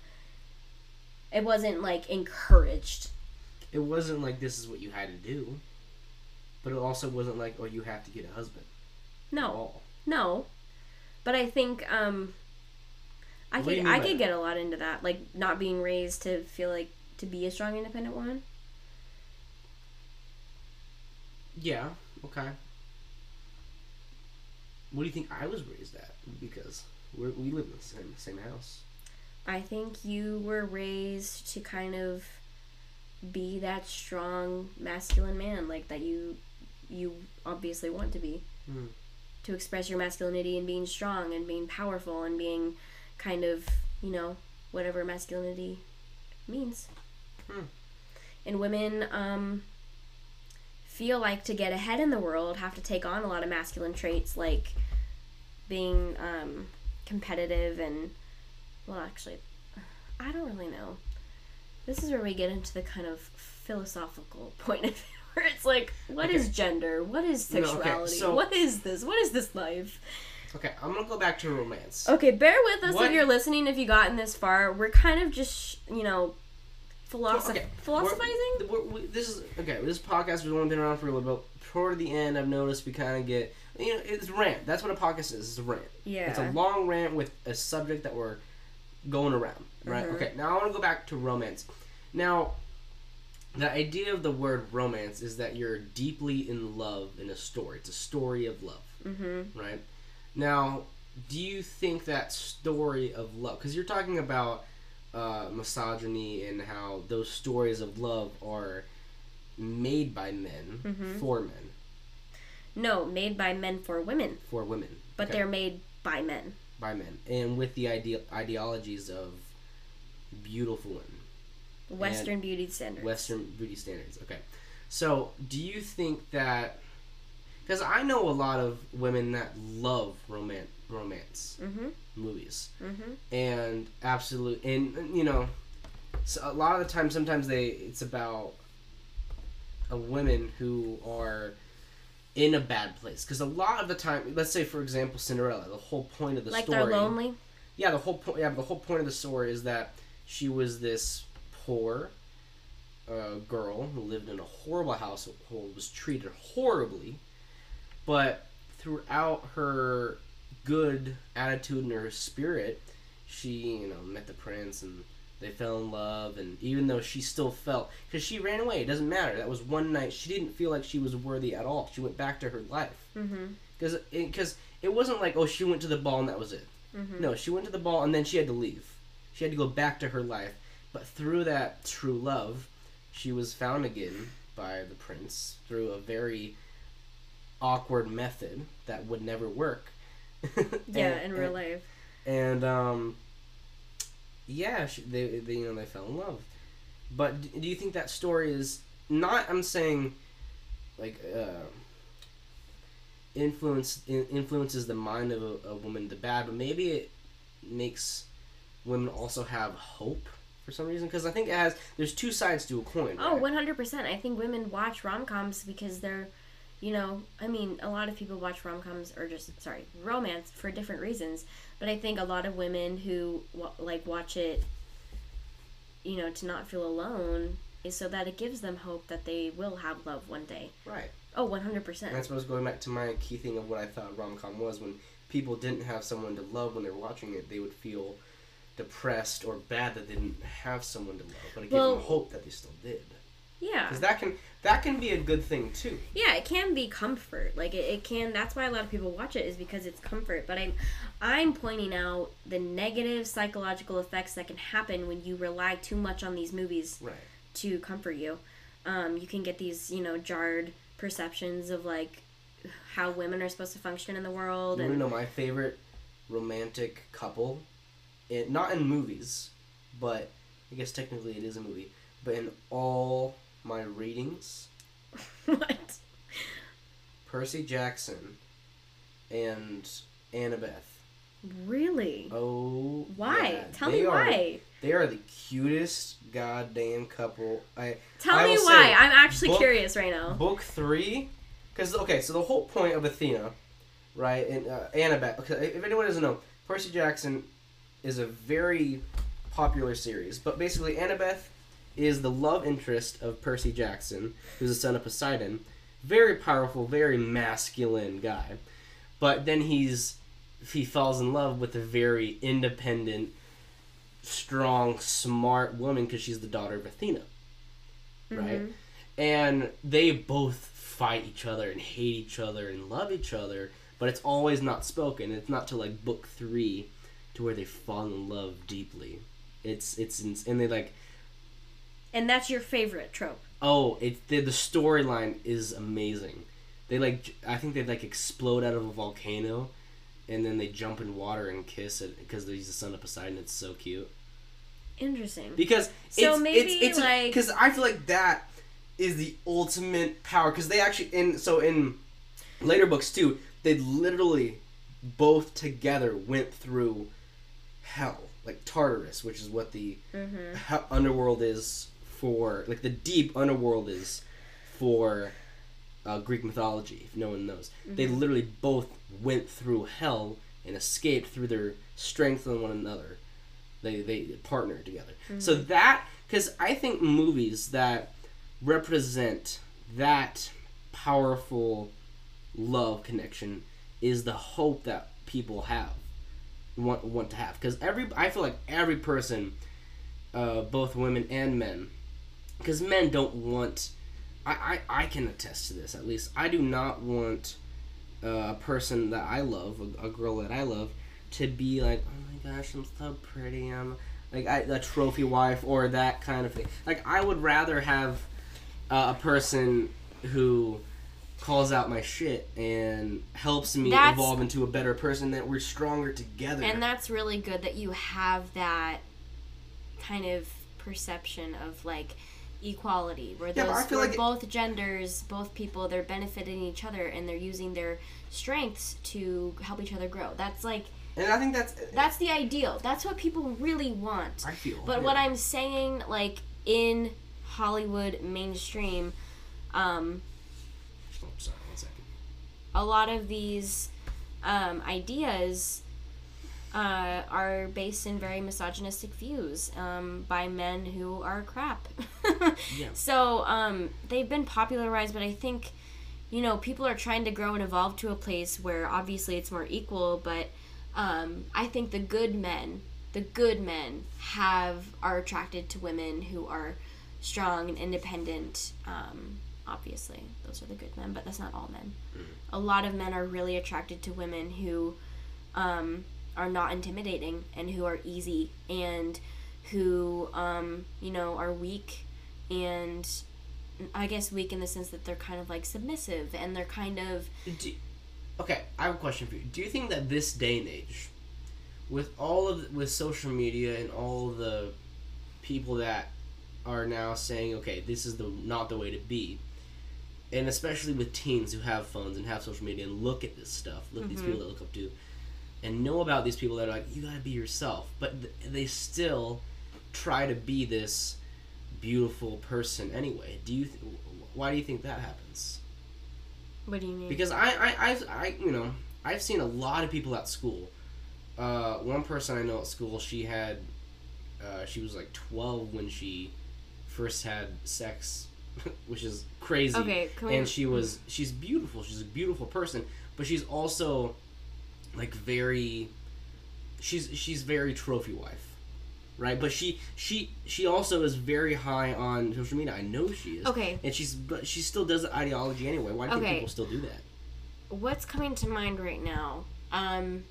it wasn't like encouraged It wasn't like this is what you had to do. but it also wasn't like, oh, you have to get a husband. at No, all. no. But I think um, I What could I could that? get a lot into that, like not being raised to feel like to be a strong, independent woman. Yeah. Okay. What do you think I was raised at? Because we're, we live in the same same house. I think you were raised to kind of be that strong masculine man, like that you you obviously want to be. Hmm. To express your masculinity and being strong and being powerful and being kind of, you know, whatever masculinity means. Hmm. And women um feel like to get ahead in the world have to take on a lot of masculine traits like being um competitive and well, actually, I don't really know. This is where we get into the kind of philosophical point of view where it's like, what is Okay. gender? What is No, okay, sexuality? so- what is this? What is this life? Okay, I'm gonna go back to romance. Okay, bear with us What- if you're listening. If you gotten this far, we're kind of just, you know, philosoph- Okay, philosophizing. We're, we're, we, this is okay. This podcast has only been around for a little bit. Toward the end, I've noticed we kind of get you know it's rant. That's what a podcast is. It's a rant. Yeah. It's a long rant with a subject that we're going around. Right. Mhm. Okay. Now I want to go back to romance. Now, the idea of the word romance is that you're deeply in love in a story. It's a story of love. mm-hmm. right? Now, do you think that story of love, because you're talking about uh, misogyny and how those stories of love are made by men Mhm. for men, No, made by men for women, for women, but Okay. they're made by men. by men, and with the idea ideologies of beautiful women, Western beauty standards. Western beauty standards. Okay, so do you think that? Because I know a lot of women that love romance romance Mm-hmm. Movies. Mm-hmm. and absolute and you know so a lot of the time sometimes they it's about a women who are in a bad place because a lot of the time let's say for example cinderella the whole point of the Like story they're lonely. yeah the whole point yeah the whole point of the story is that she was this poor uh, girl who lived in a horrible household was treated horribly but throughout her good attitude and her spirit she you know met the prince and they fell in love and even though she still felt because she ran away it doesn't matter that was one night she didn't feel like she was worthy at all she went back to her life Mm-hmm. because because it wasn't like oh she went to the ball and that was it Mm-hmm. no, she went to the ball and then she had to leave. She had to go back to her life. But through that true love, she was found again by the prince through a very awkward method that would never work. Yeah, And- in real and- life. And um, yeah, she, they, they you know they fell in love. But do you think that story is not? I'm saying, like, uh, influence in, influences the mind of a, a woman to bad, but maybe it makes women also have hope for some reason. Because I think it has. There's two sides to a coin. Oh, right? 100%. I think women watch rom coms because they're, you know, I mean, a lot of people watch rom coms or just, sorry, romance for different reasons. But I think a lot of women who, like, watch it, you know, to not feel alone is so that it gives them hope that they will have love one day. right. Oh, 100%. And that's what I was going back to my key thing of what I thought rom com was. When people didn't have someone to love when they were watching it, they would feel depressed or bad that they didn't have someone to love, but it gave Well- them hope that they still did. yeah. Because that can that can be a good thing too. yeah it can be comfort like it, it can that's why a lot of people watch it is because it's comfort but i'm i'm pointing out the negative psychological effects that can happen when you rely too much on these movies Right. to comfort you um, you can get these you know jarred perceptions of like how women are supposed to function in the world You and know my favorite romantic couple? It, not in movies, but I guess technically it is a movie. But in all my readings, what? Percy Jackson and Annabeth. really? Oh, why? yeah, tell they me are- why. They are the cutest goddamn couple. I tell I me why. say, i'm actually book- curious right now. Book three, because okay, so the whole point of Athena, right, and uh, Annabeth. If anyone doesn't know, Percy Jackson is a very popular series, but basically Annabeth is the love interest of Percy Jackson, who's the son of Poseidon. very powerful, very masculine guy. But then he's he falls in love with a very independent, strong, smart woman because she's the daughter of Athena. Right? Mhm. And they both fight each other and hate each other and love each other, but it's always not spoken. It's not till like book 3 to where they fall in love deeply. It's it's and they like And that's your favorite trope. Oh, it the, the storyline is amazing. They like I think they like explode out of a volcano, and then they jump in water and kiss it because he's the son of Poseidon. It's so cute Interesting. because So it's, maybe, it's, it's like- because I feel like that is the ultimate power because they actually in so in later books too they literally both together went through hell like Tartarus, which is what the Mm-hmm. underworld is for like the deep underworld is for uh, Greek mythology. If no one knows, they Mm-hmm. literally both went through hell and escaped through their strength on one another. They they partnered together. So Mm-hmm. that because I think movies that represent that powerful love connection is the hope that people have want want to have because every I feel like every person, uh, both women and men, because men don't want. I, I I can attest to this at least. I do not want uh, a person that I love, a, a girl that I love, to be like, oh my gosh, I'm so pretty. I'm like I, a trophy wife or that kind of thing. Like I would rather have uh, a person who calls out my shit and helps me That's- evolve into a better person that we're stronger together. And that's really good that you have that kind of perception of like equality where those feel where like it- both genders, both people, they're benefiting each other and they're using their strengths to help each other grow. That's like and I think that's that's the ideal. That's what people really want. I feel. But yeah. what I'm saying, like in Hollywood mainstream, um, Oh, sorry, one second. a lot of these um, ideas uh, are based in very misogynistic views um, by men who are crap. Yeah. So um, they've been popularized, but I think, you know, people are trying to grow and evolve to a place where obviously it's more equal, but um, I think the good men, the good men, have are attracted to women who are strong and independent. Um, obviously, those are the good men, but that's not all men. A lot of men are really attracted to women who um, are not intimidating and who are easy and who um, you know are weak and I guess weak in the sense that they're kind of like submissive and they're kind of Do, okay, I have a question for you. Do you think that this day and age, with all of with social media and all the people that are now saying, okay, this is the not the way to be, and especially with teens who have phones and have social media and look at this stuff, look at these people that look up to, and know about these people that are like, you gotta be yourself, but th- they still try to be this beautiful person anyway. Do you? Th- why do you think that happens? what do you mean? because I, I, I've, I, you know, I've seen a lot of people at school. Uh, one person I know at school, she had, uh, she was like twelve when she first had sex, which is crazy. okay, can we, And she was, she's beautiful. She's a beautiful person, but she's also, like, very. She's she's very trophy wife, right? But she she she also is very high on social media. I know she is. Okay. And she's but she still does the ideology anyway. Why do Okay. people still do that? what's coming to mind right now um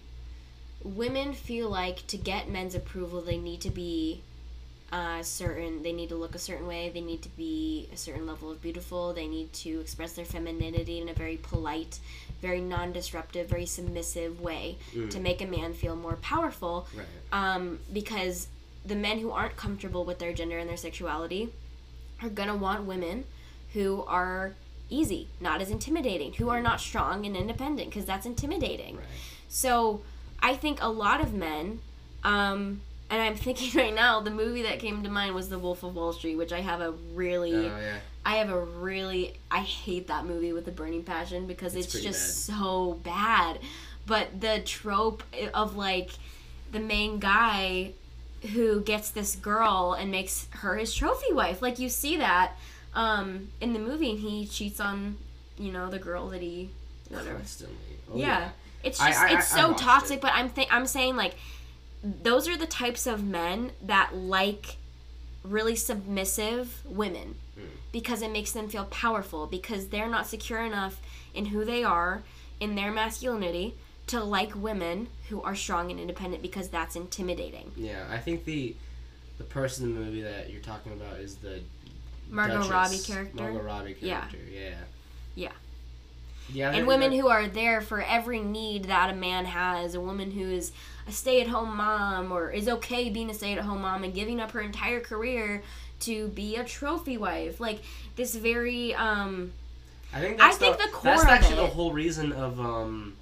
women feel like to get men's approval they need to be uh, certain they need to look a certain way they need to be a certain level of beautiful they need to express their femininity in a very polite very non-disruptive very submissive way to make a man feel more powerful Right. um, because the men who aren't comfortable with their gender and their sexuality are gonna want women who are easy, not as intimidating, who are not strong and independent, because that's intimidating. Right. So I think a lot of men, um, and I'm thinking right now, the movie that came to mind was The Wolf of Wall Street, which I have a really, Oh yeah. I have a really, I hate that movie with a burning passion because It's it's, just so bad. But the trope of like the main guy who gets this girl and makes her his trophy wife, like you see that um, in the movie, and he cheats on you know, the girl that he whatever. Oh, yeah. It's just I- it's I- I so toxic, it. but I'm th- I'm saying like those are the types of men that like really submissive women Mm. because it makes them feel powerful because they're not secure enough in who they are in their masculinity to like women who are strong and independent because that's intimidating. Yeah, I think the the person in the movie that you're talking about is the Margot Duchess. Robbie character. Margot Robbie Yeah. character. Yeah. Yeah. Yeah. and women who are there for every need that a man has a woman who is a stay-at-home mom or is okay being a stay-at-home mom and giving up her entire career to be a trophy wife. Like this very um I think I that's think the, core that's actually the whole reason of um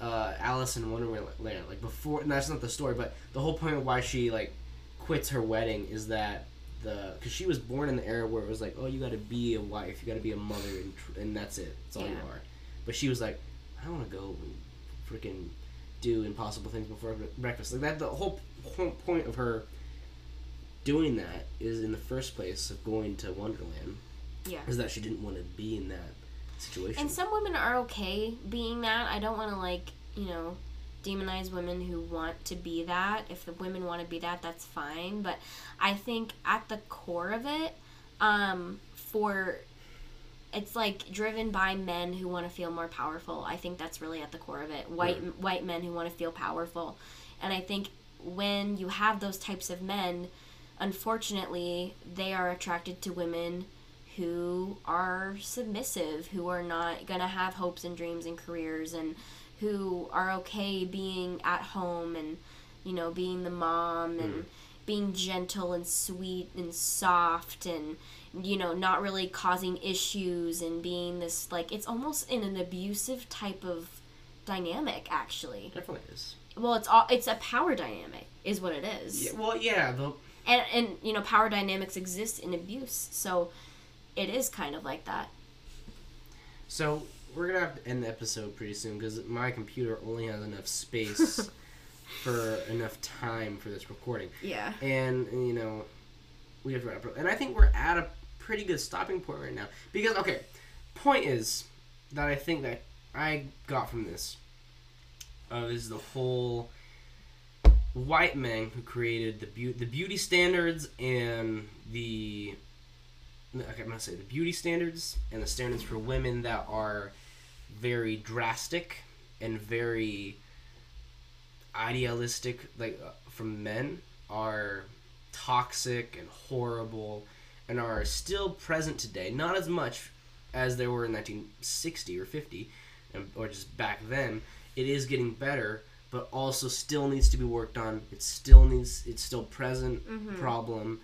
uh Alice in Wonderland like before and that's not the story but the whole point of why she like quits her wedding is that the because she was born in the era where it was like oh you got to be a wife you got to be a mother and, tr- and that's it. That's all you are. But she was like I don't want to go and freaking do impossible things before breakfast. Like that the whole whole point of her doing that is in the first place of going to Wonderland yeah. is that she didn't want to be in that situation. and some women are okay being that. I don't want to like you know demonize women who want to be that. If the women want to be that that's fine. But i think at the core of it um for it's like driven by men who want to feel more powerful. I think that's really at the core of it. White white men who want to feel powerful. And i think when you have those types of men unfortunately they are attracted to women who are submissive who are not going to have hopes and dreams and careers and who are okay being at home and you know being the mom and mm-hmm. being gentle and sweet and soft and you know not really causing issues and being this like it's almost in an abusive type of dynamic actually. Definitely is. well it's all it's a power dynamic is what it is. Yeah, well, yeah, the and and you know power dynamics exist in abuse so it is kind of like that. So we're gonna have to end the episode pretty soon because my computer only has enough space for enough time for this recording, yeah. And you know we have to wrap up. And I think we're at a pretty good stopping point right now. Because okay, point is that I think that I got from this uh, is the whole white men who created the beau- the beauty standards and the okay, I'm gonna say the beauty standards and the standards for women that are very drastic and very idealistic, like uh, from men, are toxic and horrible, and are still present today. Not as much as they were in 1960 or 50, and, or just back then. It is getting better, but also still needs to be worked on. It still needs. It's still present Mhm. problem,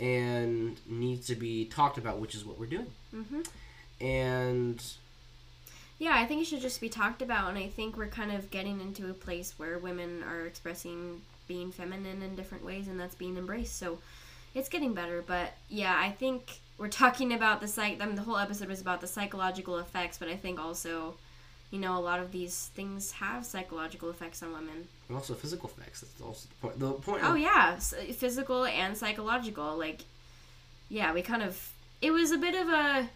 and needs to be talked about, which is what we're doing. hmm And yeah i think it should just be talked about and i think we're kind of getting into a place where women are expressing being feminine in different ways and that's being embraced so it's getting better but yeah i think we're talking about the psych I mean, the whole episode was about the psychological effects but i think also you know a lot of these things have psychological effects on women and also physical effects. That's also the point. The point. Oh of- yeah, s- physical and psychological. Like, yeah, we kind of. It was a bit of a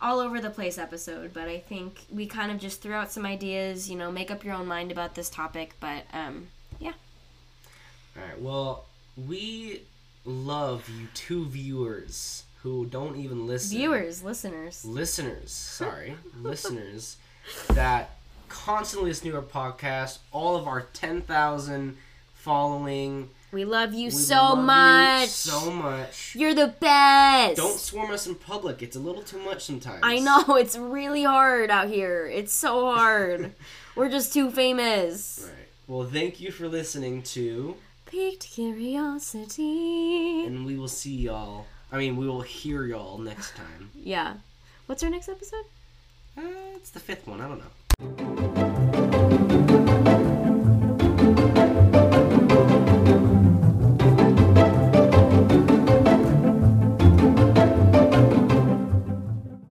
all over the place episode, but I think we kind of just threw out some ideas. You know, make up your own mind about this topic. But um, yeah. All right. Well, we love you two viewers who don't even listen. viewers, listeners, Listeners. Sorry, listeners that constantly listen to our podcast. All of our ten thousand following. we love you We so love you much. so much. You're the best. Don't swarm us in public. It's a little too much sometimes. I know it's really hard out here. It's so hard. We're just too famous. Right. Well, thank you for listening to, Piqued curiosity. and we will see y'all. I mean, we will hear y'all next time. Yeah. What's our next episode? Uh, it's the fifth one. I don't know.